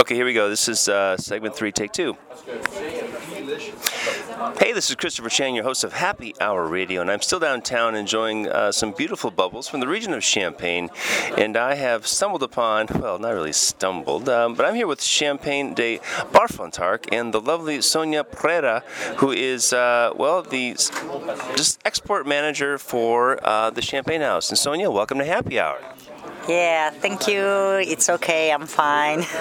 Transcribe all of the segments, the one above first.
Okay, here we go. This is uh, segment three, take two. Hey, this is Christopher Chang, your host of Happy Hour Radio, and I'm still downtown enjoying uh, some beautiful bubbles from the region of Champagne. And I have stumbled upon, well, not really stumbled, um, but I'm here with Champagne de Barfontarc and the lovely Sonia Pereira, who is, uh, well, the just export manager for uh, the Champagne House. And Sonia, welcome to Happy Hour. Yeah, thank you. It's okay. I'm fine.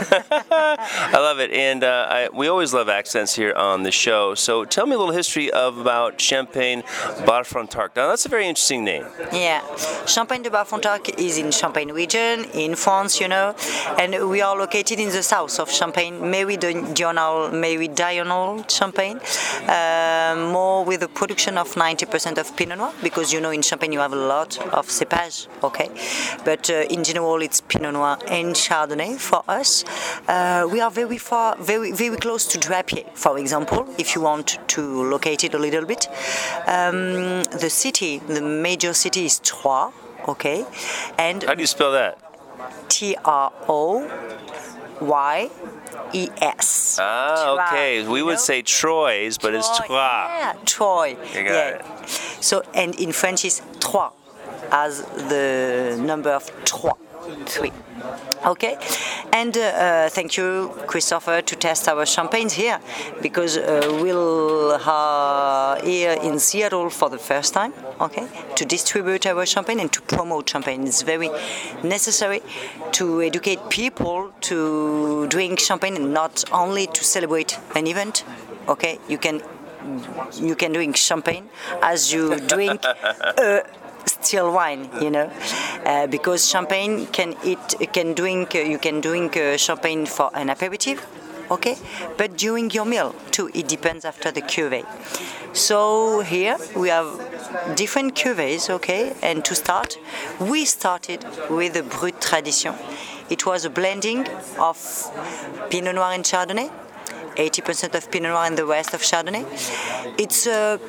I love it, and uh, I, we always love accents here on the show. So tell me a little history of about Champagne Bar Frontark. Now that's a very interesting name. yeah, Champagne de Barfontarc is in Champagne region in France, you know, and we are located in the south of Champagne, Meridional, Meridional Champagne, um, more with a production of 90% of Pinot Noir because you know in Champagne you have a lot of cepage, okay, but uh, in general it's Pinot Noir and Chardonnay for us. Uh, we are very far, very very close to Drapier, for example, if you want to locate it a little bit. Um, the city, the major city is Troyes, okay, and How do you spell that? T R O Y E S. Ah, okay. We would know? say Troyes, but it's Troyes, Troyes. Yeah, Troy. You got yeah. it. So, and in French it's trois, as the number of trois, three. Okay, and uh, uh, thank you, Christopher, to test our champagnes here because uh, we'll are here in Seattle for the first time. Okay, to distribute our champagne and to promote champagne. It's very necessary to educate people to drink champagne and not only to celebrate an event. Okay, you can you can drink champagne as you drink uh, still wine, you know, uh, because champagne can eat can drink uh, you can drink uh, champagne for an aperitif, okay, but during your meal too. It depends after the cuvee. So here we have different cuvées, okay, and to start, we started with the Brut Tradition. It was a blending of Pinot Noir and Chardonnay. 80% of Pinot Noir and the rest of Chardonnay. It's a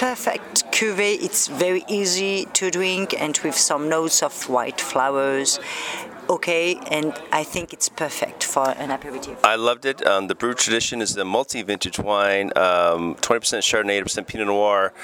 perfect cuvee. It's very easy to drink and with some notes of white flowers. Okay, and I think it's perfect for an aperitif. I loved it. Um, the Brut Tradition is the multi-vintage wine, um, 20% Chardonnay, 80% Pinot Noir.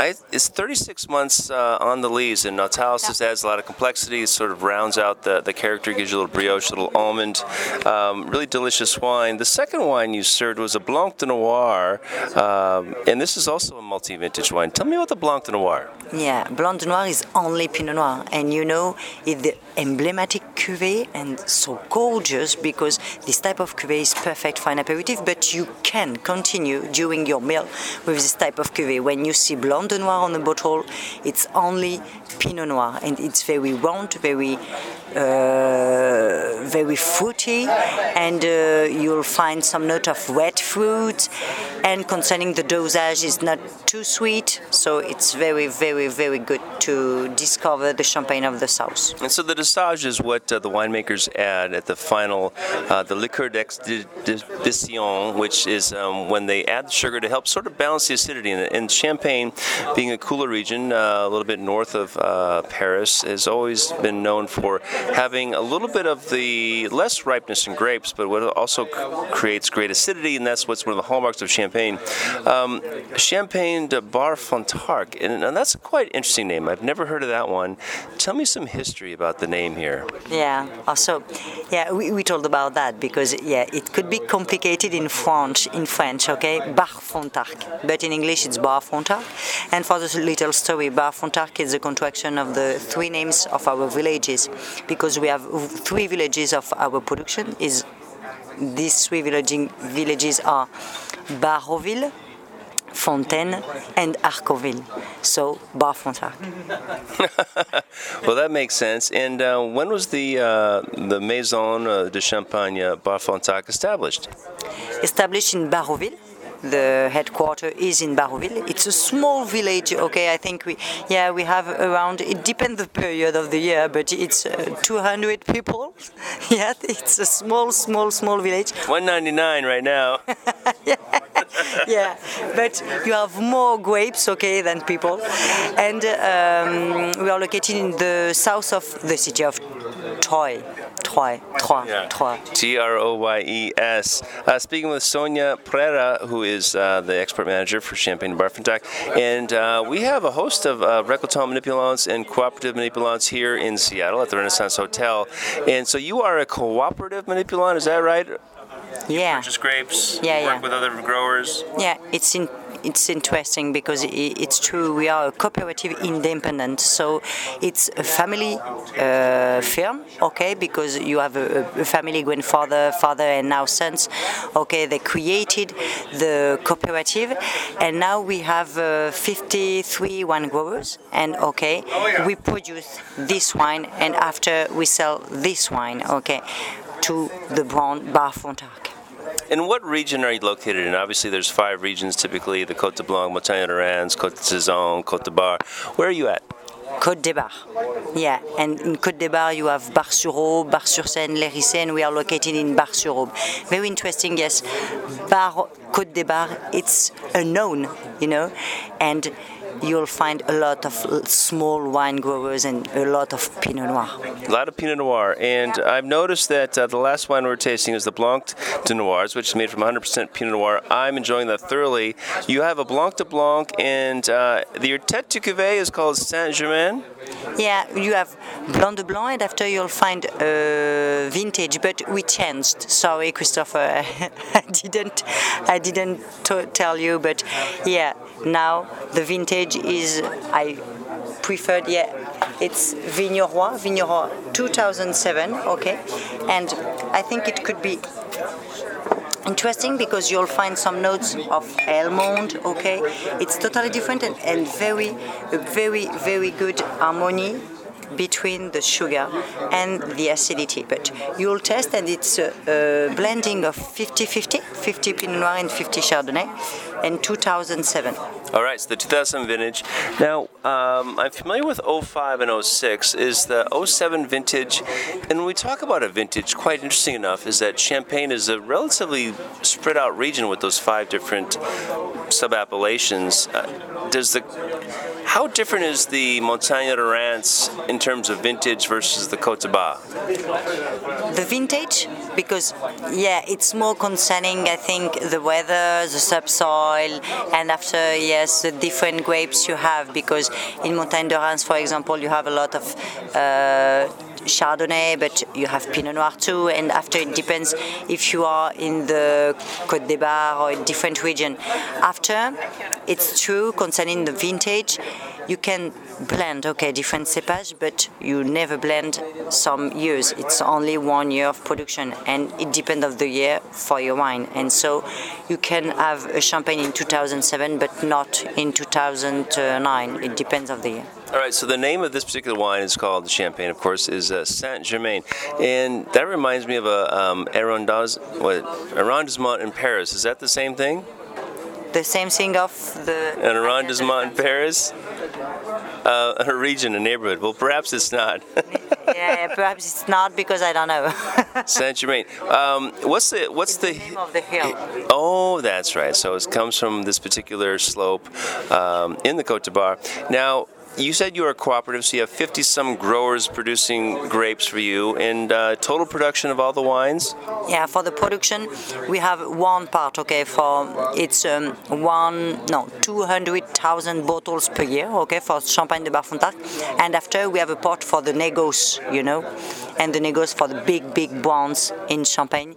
I, it's 36 months uh, on the lees, and autolysis just adds a lot of complexity. It sort of rounds out the, the character, gives you a little brioche, a little almond. Um, really delicious wine. The second wine you served was a Blanc de Noir, um, and this is also a multi-vintage wine. Tell me about the Blanc de Noir. Yeah, Blanc de Noir is only Pinot Noir, and you know it's the emblematic cuvee and so gorgeous because this type of cuvee is perfect for an aperitif. But you can continue during your meal with this type of cuvee. When you see Blanc de Noir on the bottle, it's only Pinot Noir, and it's very round, very uh, very fruity, and uh, you'll find some note of red fruit. And concerning the dosage, is not too sweet, so it's very, very, very good to discover the champagne of the south. And so the dosage is what uh, the winemakers add at the final, uh, the liqueur d'expédition, which is um, when they add the sugar to help sort of balance the acidity. And Champagne, being a cooler region, uh, a little bit north of uh, Paris, has always been known for having a little bit of the less ripeness in grapes, but what also c- creates great acidity, and that's what's one of the hallmarks of Champagne. Um, Champagne de Bar and, and that's a quite interesting name. I've never heard of that one. Tell me some history about the name here. Yeah. Also, yeah, we, we told about that because yeah, it could be complicated in French. In French, okay, Bar but in English it's Barfontarc. And for this little story, Barfontarc is a contraction of the three names of our villages, because we have three villages of our production. Is these three villaging, villages are Baroville, Fontaine, and Arconville. So Barfontarc. Well, that makes sense. And uh, when was the uh, the Maison uh, de Champagne Barfontarc established? established in Baroville. The headquarter is in Baroville. It's a small village. Okay, I think we, yeah, we have around. It depends the period of the year, but it's uh, 200 people. yeah, it's a small, small, small village. 199 right now. yeah, yeah, but you have more grapes, okay, than people. And um, we are located in the south of the city of Troyes. Troyes. Troyes. Yeah. Troyes. T R O Y E S. Uh, speaking with Sonia Pereira, who is uh, the expert manager for Champagne Bar Frontenac, and uh, we have a host of uh, manipulants and cooperative manipulants here in Seattle at the Renaissance Hotel. And so you are a cooperative manipulant, is that right? Yeah. Purchase grapes, Yeah, work yeah. with other growers. Yeah, it's in, it's interesting because it's true. We are a cooperative independent, so it's a family uh, firm. Okay, because you have a, a family grandfather, father, and now sons. Okay, they created the cooperative, and now we have uh, 53 wine growers. And okay, we produce this wine, and after we sell this wine. Okay, to the brand Bar Frontenac. And what region are you located in? Obviously, there's five regions typically: the Côte de Blanc, Montagne de Reims, Côte de Sézanne, Côte de Bar. Where are you at? Côte des Bars. Yeah, and in Côte des Bars you have Bar-sur-Aube, Bar-sur-Seine, Les Riceys. We are located in Bar-sur-Aube. Very interesting, yes. Bar Côte des Bars, it's unknown, you know, and you'll find a lot of small wine growers and a lot of Pinot Noir. A lot of Pinot Noir, and I've noticed that uh, the last wine we're tasting is the Blanc de Noirs, which is made from 100% Pinot Noir. I'm enjoying that thoroughly. You have a Blanc de Blanc, and uh, your tête de cuvée is called Saint Germain. Yeah, you have Blanc de Blanc, and after you'll find uh, vintage, but we changed. Sorry, Christopher, I didn't, I didn't t- tell you, but yeah, now the vintage is I preferred. Yeah, it's Vigneroy, Vigneroy 2007. Okay, and I think it could be interesting because you'll find some notes of almond okay it's totally different and, and very very very good harmony between the sugar and the acidity but you'll test and it's a, a blending of 50-50 50 pinot noir and 50 chardonnay and 2007 All right, so the 2007 vintage. Now, um, I'm familiar with 05 and 06. Is the 07 vintage, and when we talk about a vintage, quite interesting enough, is that Champagne is a relatively spread out region with those five different sub appellations. Uh, does the how different is the Montagne de Reims in terms of vintage versus the Côte de Bar? the vintage because yeah it's more concerning i think the weather the subsoil and after yes the different grapes you have because in montagne de reims for example you have a lot of uh, Chardonnay, but you have Pinot Noir too, and after it depends if you are in the Côte des Bars or a different region. After, it's true concerning the vintage, you can blend, okay, different cepage, but you never blend some years. It's only one year of production, and it depends of the year for your wine. And so, you can have a champagne in 2007, but not in 2009. It depends of the year. All right, so the name of this particular wine is called the Champagne, of course, is uh, Saint Germain, and that reminds me of a um, Arrondis, what, arrondissement in Paris. Is that the same thing? The same thing of the An arrondissement in Paris, uh, a region, a neighborhood. Well, perhaps it's not. yeah, perhaps it's not because I don't know. Saint Germain. Um, what's the what's the name of the hill. Oh, that's right. So it comes from this particular slope um, in the de Bar. Now, you said you are a cooperative, so you have 50 some growers producing grapes for you, and uh, total production of all the wines? Yeah, for the production, we have one part. Okay, for it's um, one no two hundred thousand bottles per year. Okay, for Champagne de Bar Frontenac, and after we have a part for the negos, you know, and the negos for the big big brands in Champagne.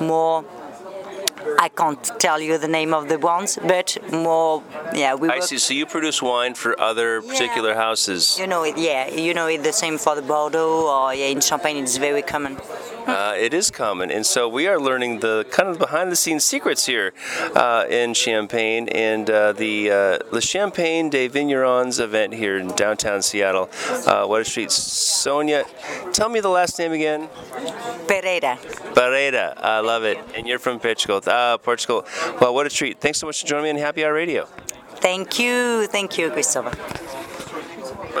More. I can't tell you the name of the brands, but more, yeah, we I see. So you produce wine for other particular houses. You know it, yeah. You know it. The same for the Bordeaux or yeah, in Champagne, it's very common. Uh, it is common, and so we are learning the kind of behind-the-scenes secrets here uh, in Champagne and uh, the uh, the Champagne des Vignerons event here in downtown Seattle, uh, Water Street. Sonia, tell me the last name again. Pereira. Pereira, I love it. And you're from Portugal. Uh, Portugal. Well, what a treat. Thanks so much for joining me on Happy Hour Radio. Thank you, thank you, Christopher.